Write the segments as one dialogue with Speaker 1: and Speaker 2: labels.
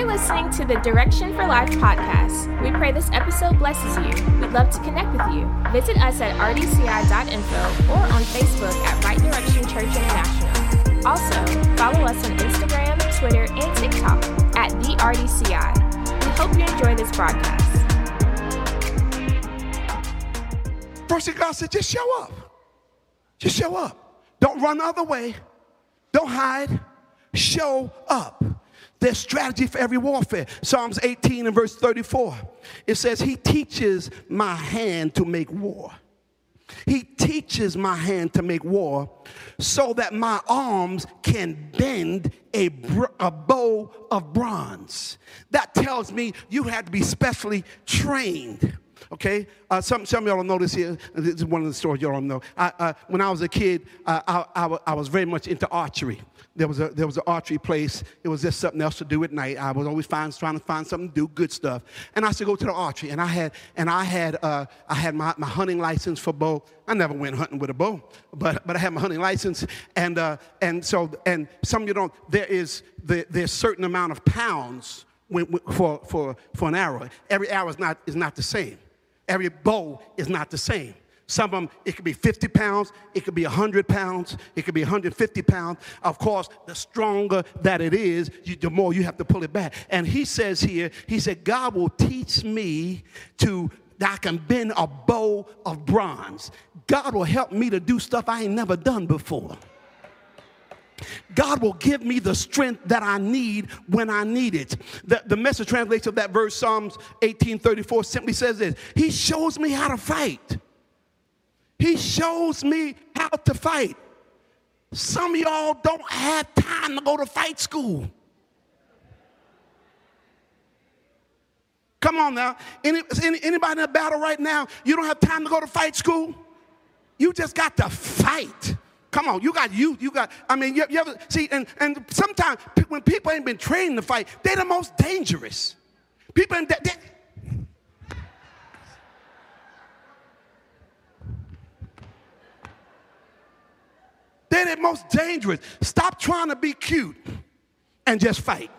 Speaker 1: You're listening to the Direction for Life podcast. We pray this episode blesses you. We'd love to connect with you. Visit us at rdci.info or on Facebook at Right Direction Church International. Also, follow us on Instagram, Twitter, and TikTok at the RDCI. We hope you enjoy this broadcast.
Speaker 2: First God said, just show up. Just show up. Don't run the other way. Don't hide. Show up. There's strategy for every warfare. Psalms 18 and verse 34. It says, He teaches my hand to make war. He teaches my hand to make war so that my arms can bend a, br- a bow of bronze. That tells me you had to be specially trained. Okay, uh, some, some of y'all don't know this here. This is one of the stories y'all know. I, uh, when I was a kid, uh, I, I, I was very much into archery there was a there was an archery place. It was just something else to do at night. I was always find, trying to find something to do, good stuff. And I used to go to the archery, and I had and I had uh, I had my, my hunting license for bow. I never went hunting with a bow, but but I had my hunting license, and uh, and so and some of you don't. There is the, there's certain amount of pounds for for for an arrow. Every arrow is not is not the same. Every bow is not the same. Some of them, it could be 50 pounds, it could be 100 pounds, it could be 150 pounds. Of course, the stronger that it is, you, the more you have to pull it back. And he says here, he said, God will teach me to that I can bend a bow of bronze. God will help me to do stuff I ain't never done before. God will give me the strength that I need when I need it. The, the message translation of that verse, Psalms 1834, simply says this He shows me how to fight. He shows me how to fight. Some of y'all don't have time to go to fight school. Come on now. Any, anybody in a battle right now, you don't have time to go to fight school? You just got to fight. Come on, you got you, you got, I mean, you, you ever see, and, and sometimes when people ain't been trained to fight, they're the most dangerous. People, they, they, They're the most dangerous. Stop trying to be cute and just fight.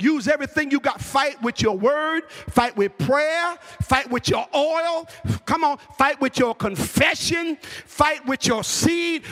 Speaker 2: Use everything you got. Fight with your word, fight with prayer, fight with your oil. Come on, fight with your confession, fight with your seed.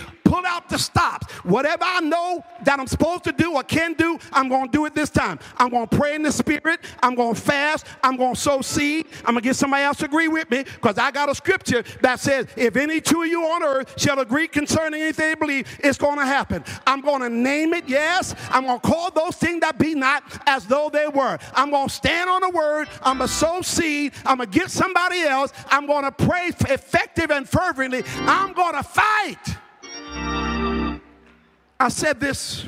Speaker 2: Stops. Whatever I know that I'm supposed to do or can do, I'm going to do it this time. I'm going to pray in the spirit. I'm going to fast. I'm going to sow seed. I'm going to get somebody else to agree with me because I got a scripture that says, if any two of you on earth shall agree concerning anything they believe, it's going to happen. I'm going to name it, yes. I'm going to call those things that be not as though they were. I'm going to stand on the word. I'm going to sow seed. I'm going to get somebody else. I'm going to pray effective and fervently. I'm going to fight. I said this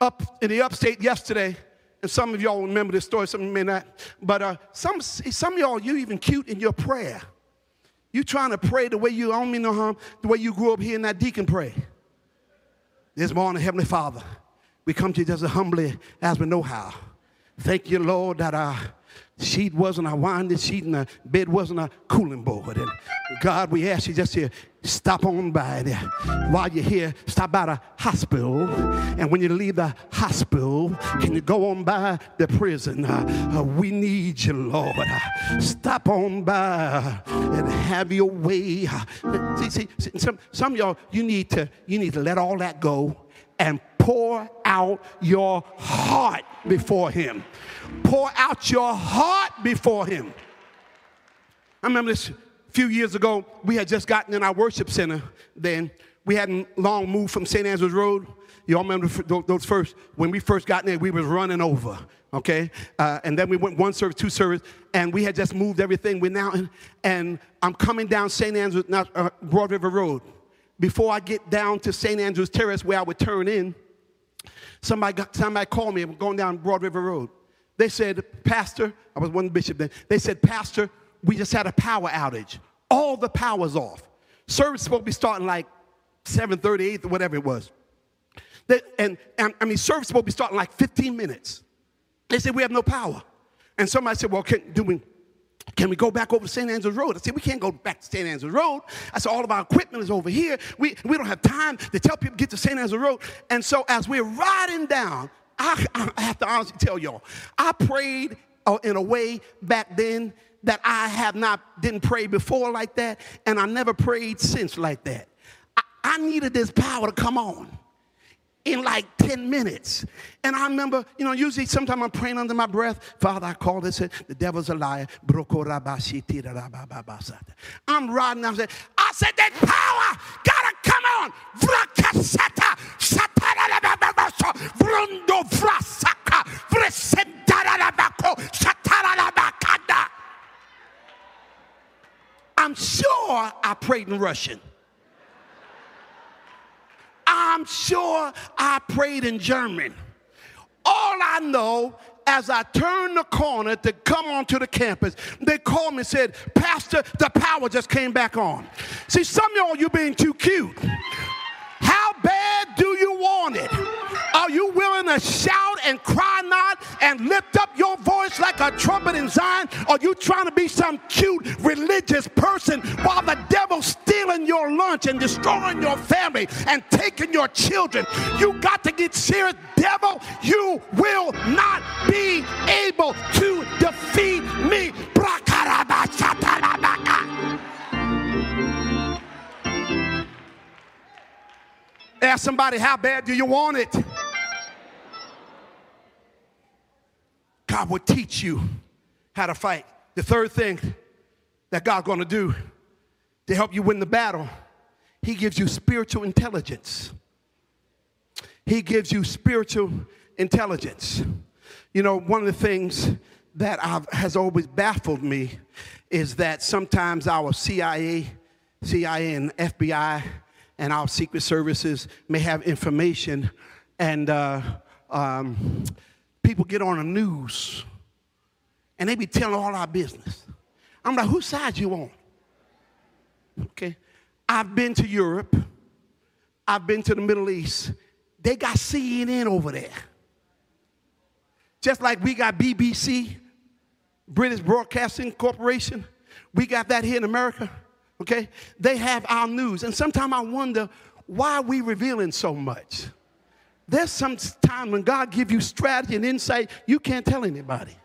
Speaker 2: up in the upstate yesterday, and some of y'all remember this story, some may not. But uh, some, some of y'all, you even cute in your prayer. You trying to pray the way you, I don't mean no harm, the way you grew up hearing that deacon pray. This morning, Heavenly Father, we come to you just as humbly as we know how. Thank you, Lord, that our sheet wasn't a winding sheet and the bed wasn't a cooling board. And God, we ask you just to stop on by there. While you're here, stop by the hospital. And when you leave the hospital, can you go on by the prison? Uh, uh, we need you, Lord. Uh, stop on by and have your way. Uh, see, see, some, some of y'all, you need to, you need to let all that go and pour out your heart before him. Pour out your heart before him. I remember this a few years ago, we had just gotten in our worship center then. We hadn't long moved from St. Andrews Road. You all remember those first, when we first got there, we was running over, okay? Uh, and then we went one service, two service, and we had just moved everything. We're now, in, and I'm coming down St. Andrews, now, uh, Broad River Road. Before I get down to St. Andrews Terrace where I would turn in, somebody, got, somebody called me, I'm going down Broad River Road. They said, Pastor, I was one bishop then, they said, Pastor, we just had a power outage all the power's off. Service supposed to be starting like 7:30, 8, whatever it was. They, and, and I mean, service supposed to be starting like 15 minutes. They said we have no power. And somebody said, well, can, do we, can we go back over to St. Andrews Road? I said, we can't go back to St. Andrews Road. I said, all of our equipment is over here. We, we don't have time to tell people to get to St. Andrews Road. And so as we're riding down, I, I have to honestly tell y'all, I prayed uh, in a way back then that I have not didn't pray before like that, and I never prayed since like that. I, I needed this power to come on in like 10 minutes. And I remember, you know, usually sometimes I'm praying under my breath. Father, I call this the devil's a liar. I'm riding, I'm saying, I said that power gotta come on. I'm sure I prayed in Russian. I'm sure I prayed in German. All I know, as I turned the corner to come onto the campus, they called me and said, Pastor, the power just came back on. See, some of y'all, you being too cute. How bad do you want it? Shout and cry not and lift up your voice like a trumpet in Zion? Are you trying to be some cute religious person while the devil's stealing your lunch and destroying your family and taking your children? You got to get serious. Devil, you will not be able to defeat me. Ask somebody, how bad do you want it? God will teach you how to fight. The third thing that God's going to do to help you win the battle, He gives you spiritual intelligence. He gives you spiritual intelligence. You know, one of the things that I've, has always baffled me is that sometimes our CIA, CIA and FBI and our secret services may have information, and uh, um, people get on the news and they be telling all our business. I'm like, whose side you on? Okay. I've been to Europe. I've been to the Middle East. They got CNN over there. Just like we got BBC, British Broadcasting Corporation, we got that here in America okay? They have our news. And sometimes I wonder why are we revealing so much? There's some time when God gives you strategy and insight, you can't tell anybody.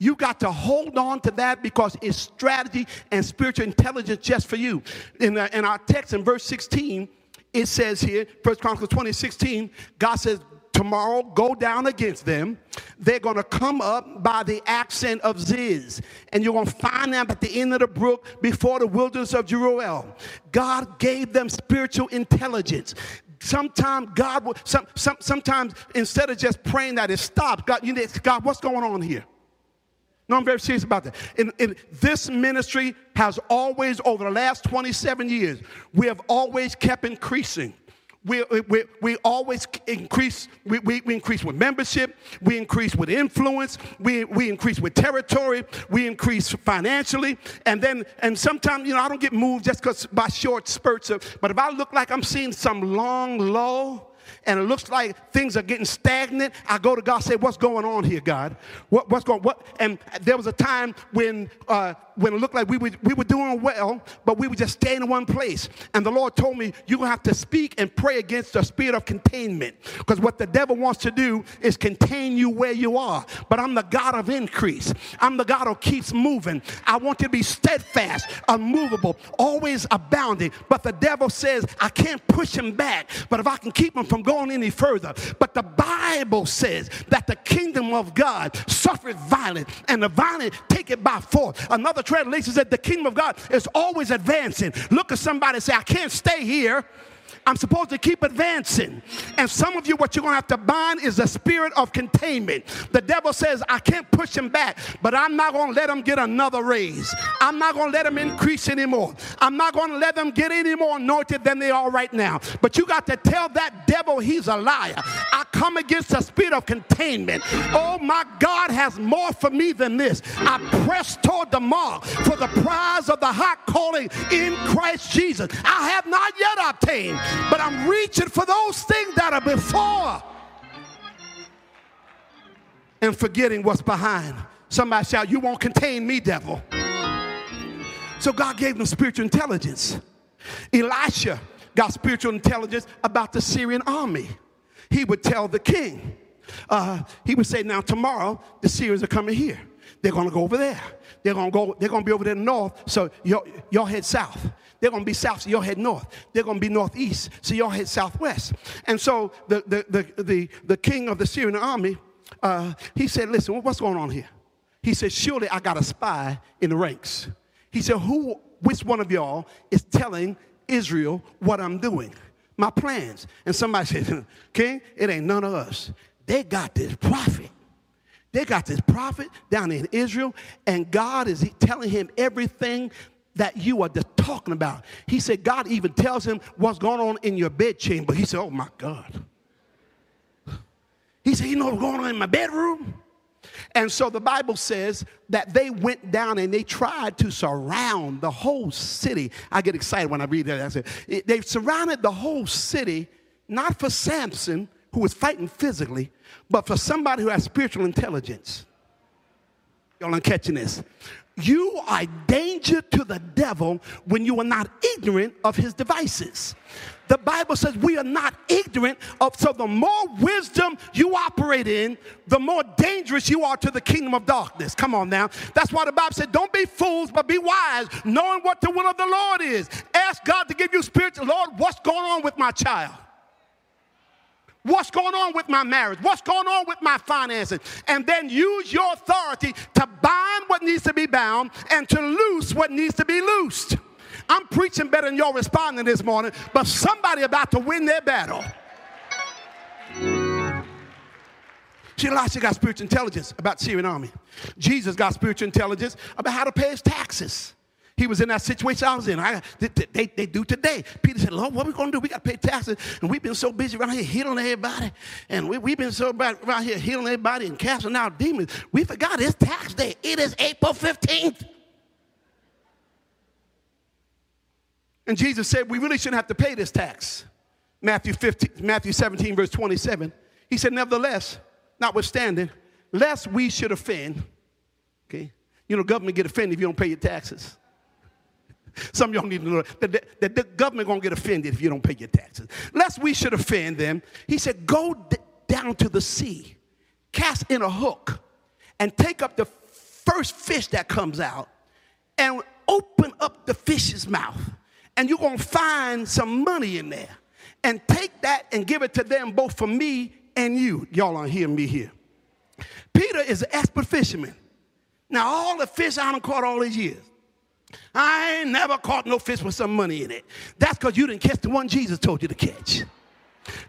Speaker 2: You got to hold on to that because it's strategy and spiritual intelligence just for you. In, the, in our text in verse 16, it says here, First Chronicles 20, 16, God says, tomorrow go down against them. They're going to come up by the accent of Ziz, and you're going to find them at the end of the brook before the wilderness of Jeruel. God gave them spiritual intelligence. Sometimes God will, some, some, sometimes instead of just praying that it stops, God, you need, God, what's going on here? No, I'm very serious about that. In, in, this ministry has always, over the last 27 years, we have always kept increasing we, we, we always increase, we, we, we, increase with membership, we increase with influence, we, we increase with territory, we increase financially, and then, and sometimes, you know, I don't get moved just because by short spurts of, but if I look like I'm seeing some long low, and it looks like things are getting stagnant, I go to God say, What's going on here, God? What, what's going what? And there was a time when uh, when it looked like we were, we were doing well, but we were just staying in one place. And the Lord told me, to have to speak and pray against the spirit of containment. Because what the devil wants to do is contain you where you are. But I'm the God of increase, I'm the God who keeps moving. I want you to be steadfast, unmovable, always abounding. But the devil says, I can't push him back, but if I can keep him from going any further. But the Bible says that the kingdom of God suffered violence, and the violent take it by force. Another translation said the kingdom of God is always advancing. Look at somebody say, I can't stay here. I'm supposed to keep advancing. And some of you, what you're going to have to bind is the spirit of containment. The devil says, I can't push him back, but I'm not going to let him get another raise. I'm not going to let him increase anymore. I'm not going to let them get any more anointed than they are right now. But you got to tell that devil he's a liar. I come against the spirit of containment. Oh, my God has more for me than this. I press toward the mark for the prize of the high calling in Christ Jesus. I have not yet obtained but I'm reaching for those things that are before and forgetting what's behind. Somebody shout, You won't contain me, devil. So God gave them spiritual intelligence. Elisha got spiritual intelligence about the Syrian army. he would tell the king, uh, he would say, Now, tomorrow, the Syrians are coming here. They're to go over there. They're to go, they're to be over there north, so y'all head south. They're going to be south, so y'all head north. They're going to be northeast, so y'all head southwest. And so the, the, the, the, the king of the Syrian army, uh, he said, Listen, what's going on here? He said, Surely I got a spy in the ranks. He said, Who, which one of y'all is telling Israel what I'm doing? My plans. And somebody said, King, it ain't none of us. They got this prophet. They got this prophet down in Israel, and God is telling him everything that you are just talking about. He said, God even tells him what's going on in your bedchamber. He said, Oh my God. He said, You know what's going on in my bedroom? And so the Bible says that they went down and they tried to surround the whole city. I get excited when I read that. I say, they surrounded the whole city, not for Samson, who was fighting physically, but for somebody who has spiritual intelligence. Y'all are catching this. You are danger to the devil when you are not ignorant of his devices. The Bible says we are not ignorant of, so the more wisdom you operate in, the more dangerous you are to the kingdom of darkness. Come on now. That's why the Bible said, don't be fools, but be wise, knowing what the will of the Lord is. Ask God to give you spiritual, Lord, what's going on with my child? What's going on with my marriage? What's going on with my finances? And then use your authority bound and to loose what needs to be loosed. I'm preaching better than y'all responding this morning, but somebody about to win their battle. Elisha got spiritual intelligence about Syrian army. Jesus got spiritual intelligence about how to pay his taxes. He was in that situation I was in. I, they, they, they do today. Peter said, Lord, what are we going to do? We got to pay taxes. And we've been so busy around here healing everybody. And we, we've been so bad around here healing everybody and casting out demons. We forgot it's tax day. It is April 15th. And Jesus said, we really shouldn't have to pay this tax. Matthew, 15, Matthew 17, verse 27. He said, nevertheless, notwithstanding, lest we should offend, okay? You know, government get offended if you don't pay your taxes. Some of y'all need to know that the, that the government gonna get offended if you don't pay your taxes. Lest we should offend them, he said, go d- down to the sea, cast in a hook, and take up the first fish that comes out, and open up the fish's mouth. And you're gonna find some money in there. And take that and give it to them both for me and you. Y'all aren't hearing me here. Peter is an expert fisherman. Now, all the fish I done caught all these years, I ain't never caught no fish with some money in it. That's because you didn't catch the one Jesus told you to catch.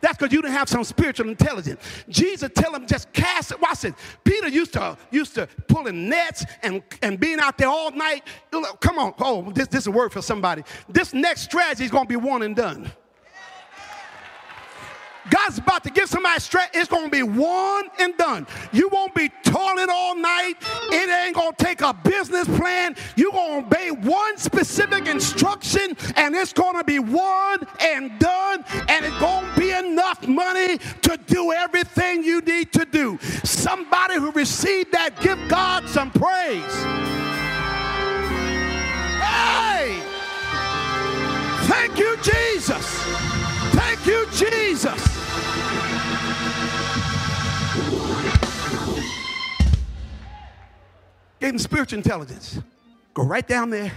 Speaker 2: That's because you didn't have some spiritual intelligence. Jesus tell him just cast it. Watch it. Peter used to used to pulling nets and, and being out there all night. Come on. Oh, this, this is a word for somebody. This next strategy is going to be one and done. God's about to give somebody strength. It's going to be one and done. You won't be toiling all night. It ain't going to take a business plan. You're going to obey one specific instruction, and it's going to be one and done, and it's going to be enough money to do everything you need to do. Somebody who received that, give God some praise. Hey! Thank you, Jesus. Thank you, Jesus. Gave him spiritual intelligence. Go right down there,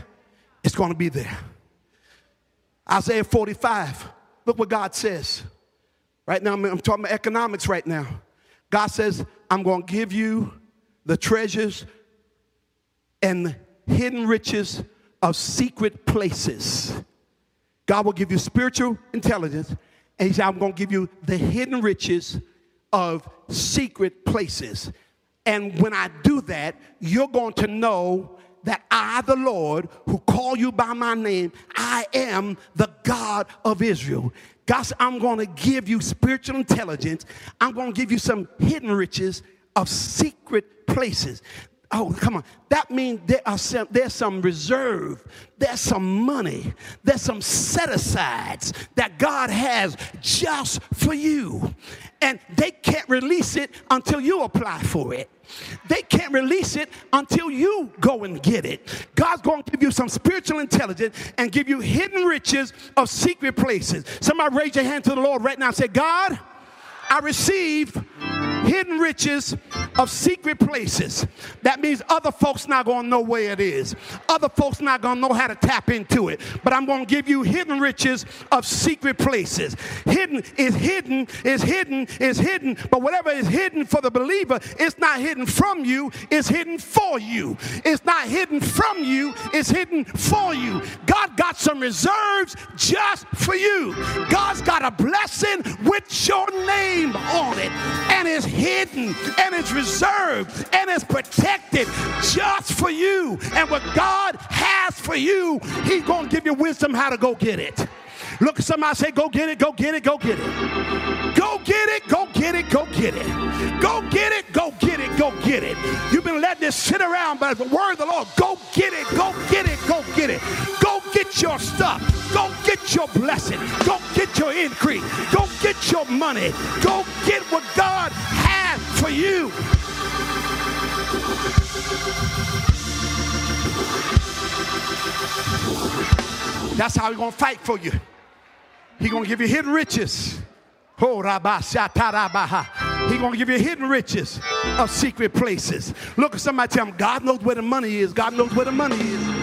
Speaker 2: it's going to be there. Isaiah 45, look what God says. Right now, I'm talking about economics right now. God says, I'm going to give you the treasures and hidden riches of secret places. God will give you spiritual intelligence, and He said, I'm going to give you the hidden riches of secret places. And when I do that, you're going to know that I, the Lord, who call you by my name, I am the God of Israel. God said, I'm going to give you spiritual intelligence. I'm going to give you some hidden riches of secret places. Oh, come on. That means there are some, there's some reserve, there's some money, there's some set asides that God has just for you. And they can't release it until you apply for it. They can't release it until you go and get it. God's going to give you some spiritual intelligence and give you hidden riches of secret places. Somebody raise your hand to the Lord right now and say, God, I receive hidden riches of secret places. That means other folks not gonna know where it is. Other folks not gonna know how to tap into it. But I'm gonna give you hidden riches of secret places. Hidden is hidden, is hidden, is hidden. But whatever is hidden for the believer, it's not hidden from you, it's hidden for you. It's not hidden from you, it's hidden for you. God got some reserves just for you. God's got a blessing with your name on it. And it's hidden and it's reserved and it's protected just for you. And what God has for you, He's going to give you wisdom how to go get it. Look somebody say, Go get it, go get it, go get it. Go get it, go get it, go get it. Go get it, go get it, go get it. You've been letting this sit around, but the word of the Lord, go get it, go get it, go get it. Go get your stuff. Go get your blessing. Go get your increase. Go get your money. Go get what God has for you. That's how he's going to fight for you. He's going to give you hidden riches. Oh, He's going to give you hidden riches of secret places. Look at somebody tell him, God knows where the money is. God knows where the money is.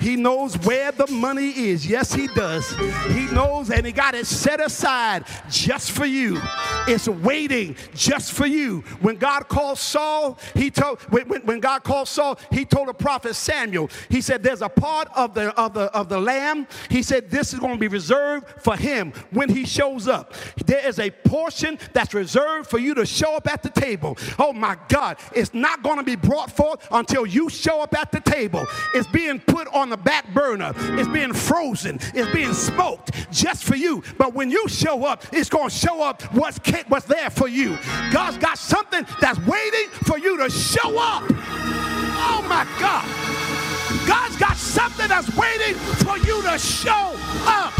Speaker 2: He knows where the money is. Yes, he does. He knows and he got it set aside just for you. It's waiting just for you. When God called Saul, he told when, when God called Saul, he told the prophet Samuel, he said, There's a part of the of the of the lamb. He said, This is going to be reserved for him when he shows up. There is a portion that's reserved for you to show up at the table. Oh my God, it's not going to be brought forth until you show up at the table. It's being put on on the back burner. It's being frozen. It's being smoked just for you. But when you show up, it's going to show up what's, what's there for you. God's got something that's waiting for you to show up. Oh my God. God's got something that's waiting for you to show up.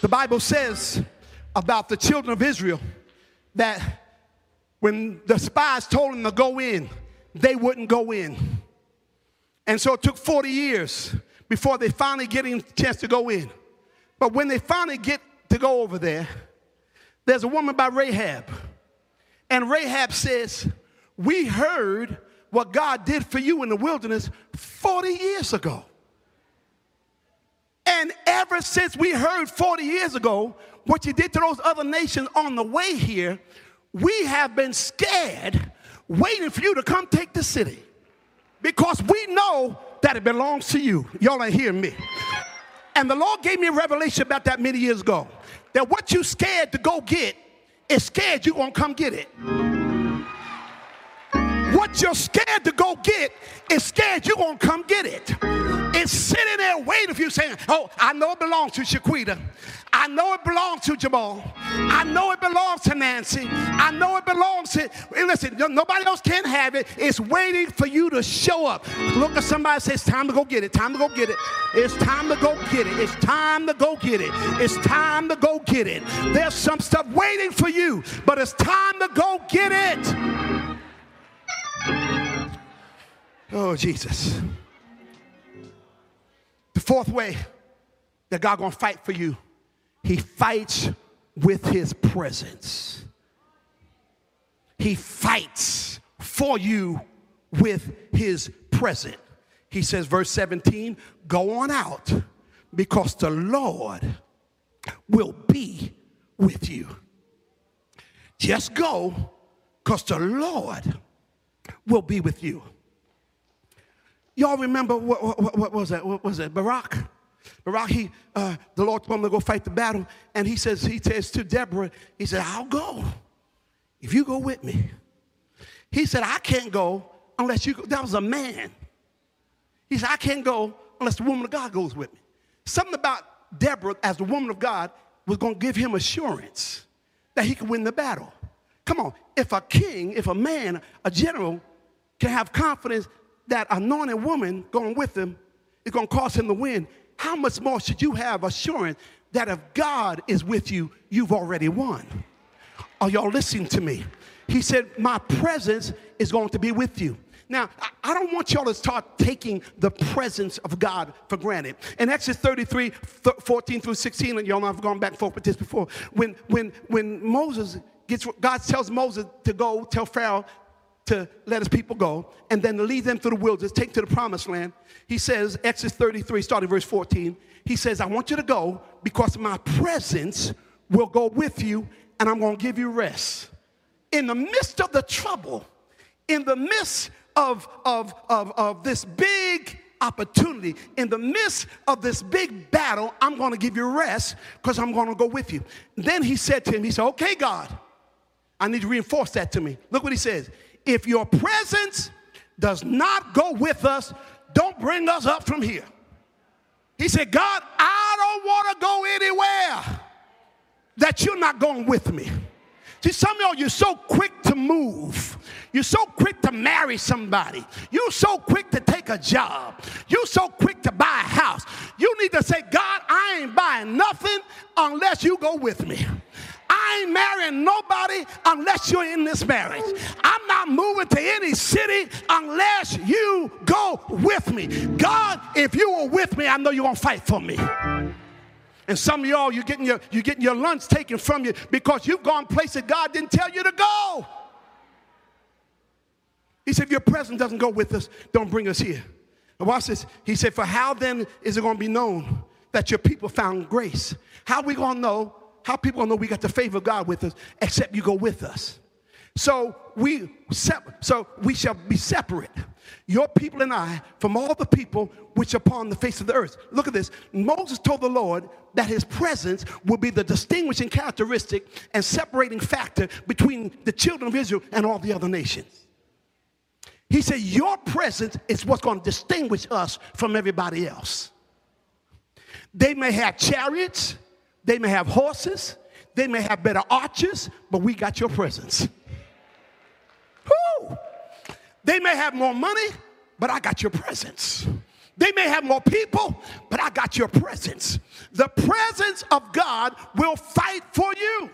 Speaker 2: The Bible says about the children of Israel that when the spies told them to go in, they wouldn't go in. And so it took 40 years before they finally get a chance to go in. But when they finally get to go over there, there's a woman by Rahab. And Rahab says, We heard what God did for you in the wilderness 40 years ago. And ever since we heard 40 years ago what you did to those other nations on the way here, we have been scared waiting for you to come take the city because we know that it belongs to you. Y'all ain't hearing me. And the Lord gave me a revelation about that many years ago that what you scared to go get is scared you're gonna come get it. What you're scared to go get is scared you're gonna come get it. It's sitting there waiting for you saying, Oh, I know it belongs to Shaquita. I know it belongs to Jamal. I know it belongs to Nancy. I know it belongs to. Listen, nobody else can have it. It's waiting for you to show up. Look at somebody say, It's time to go get it. Time to go get it. It's time to go get it. It's time to go get it. It's time to go get it. There's some stuff waiting for you, but it's time to go get it. Oh, Jesus. The fourth way that God gonna fight for you he fights with his presence. He fights for you with his presence. He says, verse 17, go on out because the Lord will be with you. Just go because the Lord will be with you. Y'all remember what, what, what was that? What was it? Barak? Barak, he, uh, the Lord told him to go fight the battle, and he says, he says to Deborah, he said, I'll go if you go with me. He said, I can't go unless you go. That was a man. He said, I can't go unless the woman of God goes with me. Something about Deborah as the woman of God was going to give him assurance that he could win the battle. Come on, if a king, if a man, a general can have confidence that anointed woman going with him is going to cause him to win, how much more should you have assurance that if God is with you, you've already won? Are y'all listening to me? He said, My presence is going to be with you. Now, I don't want y'all to start taking the presence of God for granted. In Exodus 33, 14 through 16, and y'all know I've gone back and forth with this before. When, when, when Moses gets, God tells Moses to go tell Pharaoh to let his people go and then to lead them through the wilderness, take to the promised land. He says, Exodus 33, starting verse 14, he says, I want you to go because my presence will go with you and I'm going to give you rest. In the midst of the trouble, in the midst of, of, of, of this big opportunity, in the midst of this big battle, I'm going to give you rest because I'm going to go with you. Then he said to him, He said, Okay, God, I need to reinforce that to me. Look what he says. If your presence does not go with us, don't bring us up from here. He said, God, I don't want to go anywhere that you're not going with me. See, some of y'all, you're so quick to move. You're so quick to marry somebody. You're so quick to take a job. You're so quick to buy a house. You need to say, God, I ain't buying nothing unless you go with me. I ain't marrying nobody unless you're in this marriage. I'm not moving to any city unless you go with me. God, if you were with me, I know you're going to fight for me. And some of y'all, you're getting your, you're getting your lunch taken from you because you've gone places God didn't tell you to go. He said, if your presence doesn't go with us, don't bring us here. And watch this. He said, for how then is it going to be known that your people found grace? How are we going to know how people gonna know we got the favor of God with us except you go with us? So we so we shall be separate, your people and I, from all the people which upon the face of the earth. Look at this. Moses told the Lord that his presence would be the distinguishing characteristic and separating factor between the children of Israel and all the other nations. He said, Your presence is what's going to distinguish us from everybody else. They may have chariots, they may have horses, they may have better archers, but we got your presence. Woo! They may have more money, but I got your presence. They may have more people, but I got your presence. The presence of God will fight for you.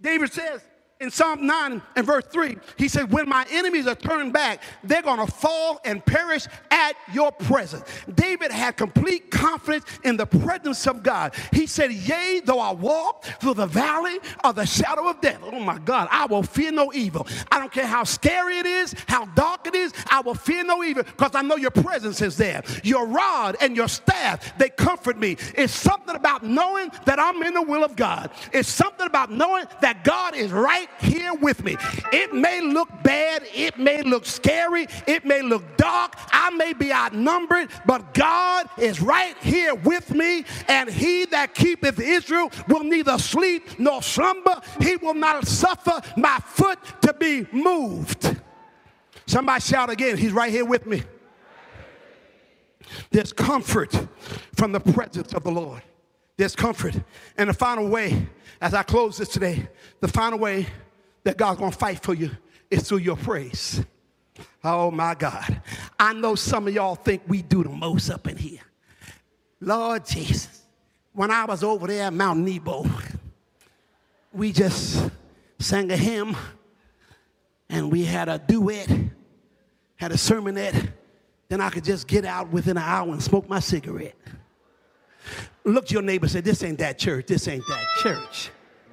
Speaker 2: David says, in Psalm 9 and verse 3, he said, When my enemies are turned back, they're going to fall and perish at your presence. David had complete confidence in the presence of God. He said, Yea, though I walk through the valley of the shadow of death, oh my God, I will fear no evil. I don't care how scary it is, how dark it is, I will fear no evil because I know your presence is there. Your rod and your staff, they comfort me. It's something about knowing that I'm in the will of God. It's something about knowing that God is right right here with me. It may look bad, it may look scary, it may look dark, I may be outnumbered, but God is right here with me, and he that keepeth Israel will neither sleep nor slumber. He will not suffer my foot to be moved. Somebody shout again, he's right here with me. There's comfort from the presence of the Lord. There's comfort. And the final way as I close this today, the final way that God's gonna fight for you is through your praise. Oh my God. I know some of y'all think we do the most up in here. Lord Jesus, when I was over there at Mount Nebo, we just sang a hymn and we had a duet, had a sermonette. Then I could just get out within an hour and smoke my cigarette. Look to your neighbor and say, This ain't that church. This ain't that church.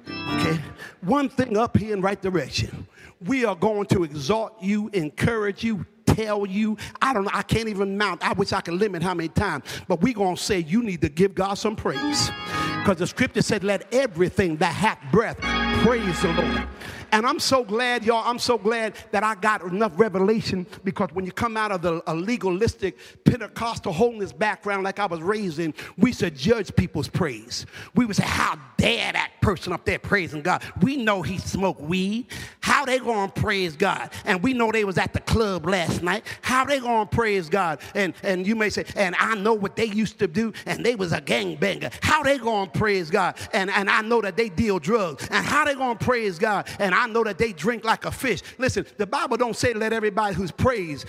Speaker 2: Okay? One thing up here in right direction. We are going to exhort you, encourage you, tell you. I don't know. I can't even mount. I wish I could limit how many times. But we're going to say you need to give God some praise. Because the scripture said, let everything that hath breath praise the Lord. And I'm so glad, y'all, I'm so glad that I got enough revelation because when you come out of the a legalistic Pentecostal holiness background like I was raised in, we should judge people's praise. We would say, How dare that person up there praising God? We know he smoked weed. How they gonna praise God? And we know they was at the club last night. How they gonna praise God? And and you may say, and I know what they used to do, and they was a gangbanger. How they gonna praise God? And and I know that they deal drugs. And how they gonna praise God? And I I know that they drink like a fish. Listen, the Bible don't say let everybody who's praised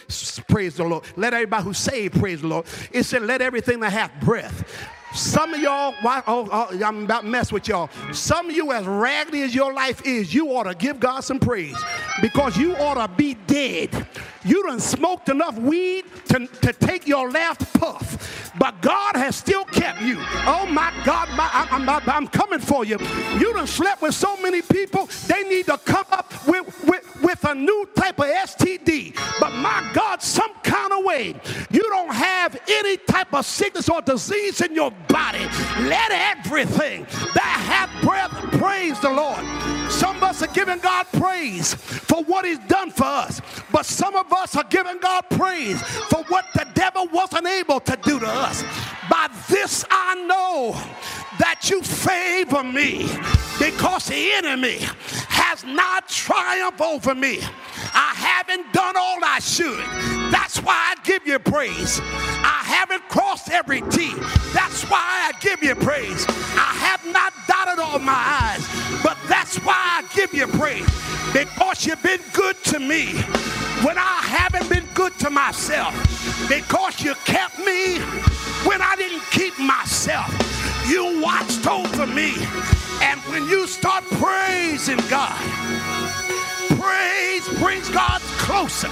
Speaker 2: praise the Lord. Let everybody who's saved praise the Lord. It said let everything that hath breath Some of y'all, why, oh, oh, I'm about to mess with y'all. Some of you, as raggedy as your life is, you ought to give God some praise because you ought to be dead. You done smoked enough weed to, to take your last puff, but God has still kept you. Oh my God, my, I'm, I'm, I'm coming for you. You done slept with so many people, they need to come up with, with, with a new type of STD. But my God, some kind of way, you don't have any type of sickness or disease in your body. Let everything that hath breath praise the Lord. Some of us are giving God praise for what He's done for us, but some of us are giving God praise for what the devil wasn't able to do to us. By this I know that you favor me because the enemy has not triumphed over me. I haven't done all I should. That's why I give you praise. I haven't crossed every T. That's why I give you praise. I have not dotted all my I's, but that's why I give you praise because you've been good to me when I haven't been good to myself, because you kept me when I didn't keep myself. You watched over me. And when you start praising God, praise brings God closer.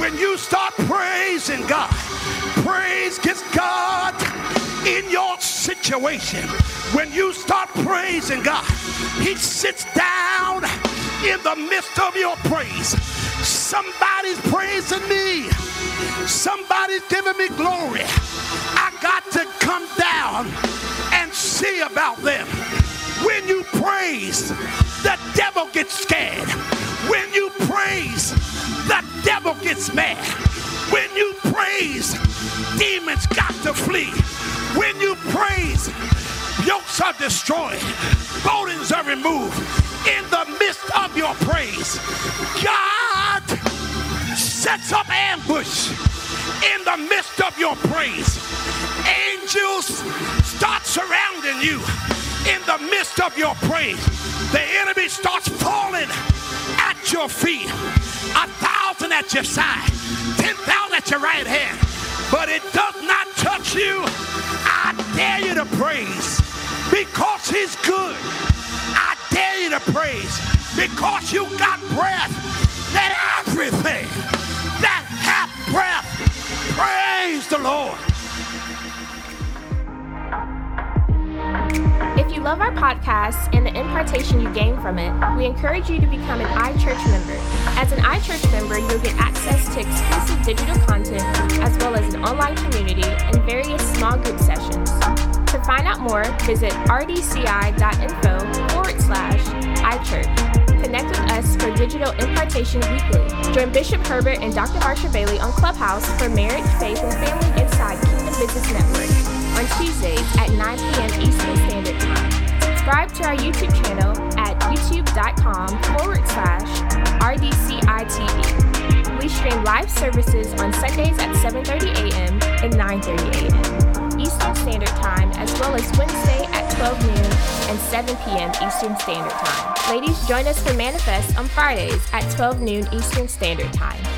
Speaker 2: When you start praising God, praise gets God in your situation. When you start praising God, He sits down in the midst of your praise. Somebody's praising me. Somebody's giving me glory. I got to come down and see about them. When you praise, the devil gets scared. When you praise, the devil gets mad. When you praise, demons got to flee. When you praise, yokes are destroyed, burdens are removed. Ambush in the midst of your praise. Angels start surrounding you in the midst of your praise. The enemy starts falling at your feet. A thousand at your side, ten thousand at your right hand, but it does not touch you. I dare you to praise because he's good. I dare you to praise because you got breath. Everything that hath breath praise the Lord.
Speaker 1: If you love our podcast and the impartation you gain from it, we encourage you to become an iChurch member. As an iChurch member, you'll get access to exclusive digital content, as well as an online community and various small group sessions. To find out more, visit rdci.info forward slash iChurch. Connect with us for digital impartation weekly. Join Bishop Herbert and Dr. Marsha Bailey on Clubhouse for Marriage, Faith, and Family Inside Kingdom Business Network on Tuesdays at 9 p.m. Eastern Standard Time. Subscribe to our YouTube channel at youtube.com forward slash RDCITV. We stream live services on Sundays at 7.30 a.m. and 9.30 a.m. Eastern Standard Time, as well as Wednesday at 12 noon and 7 p.m. Eastern Standard Time. Ladies, join us for Manifest on Fridays at 12 noon Eastern Standard Time.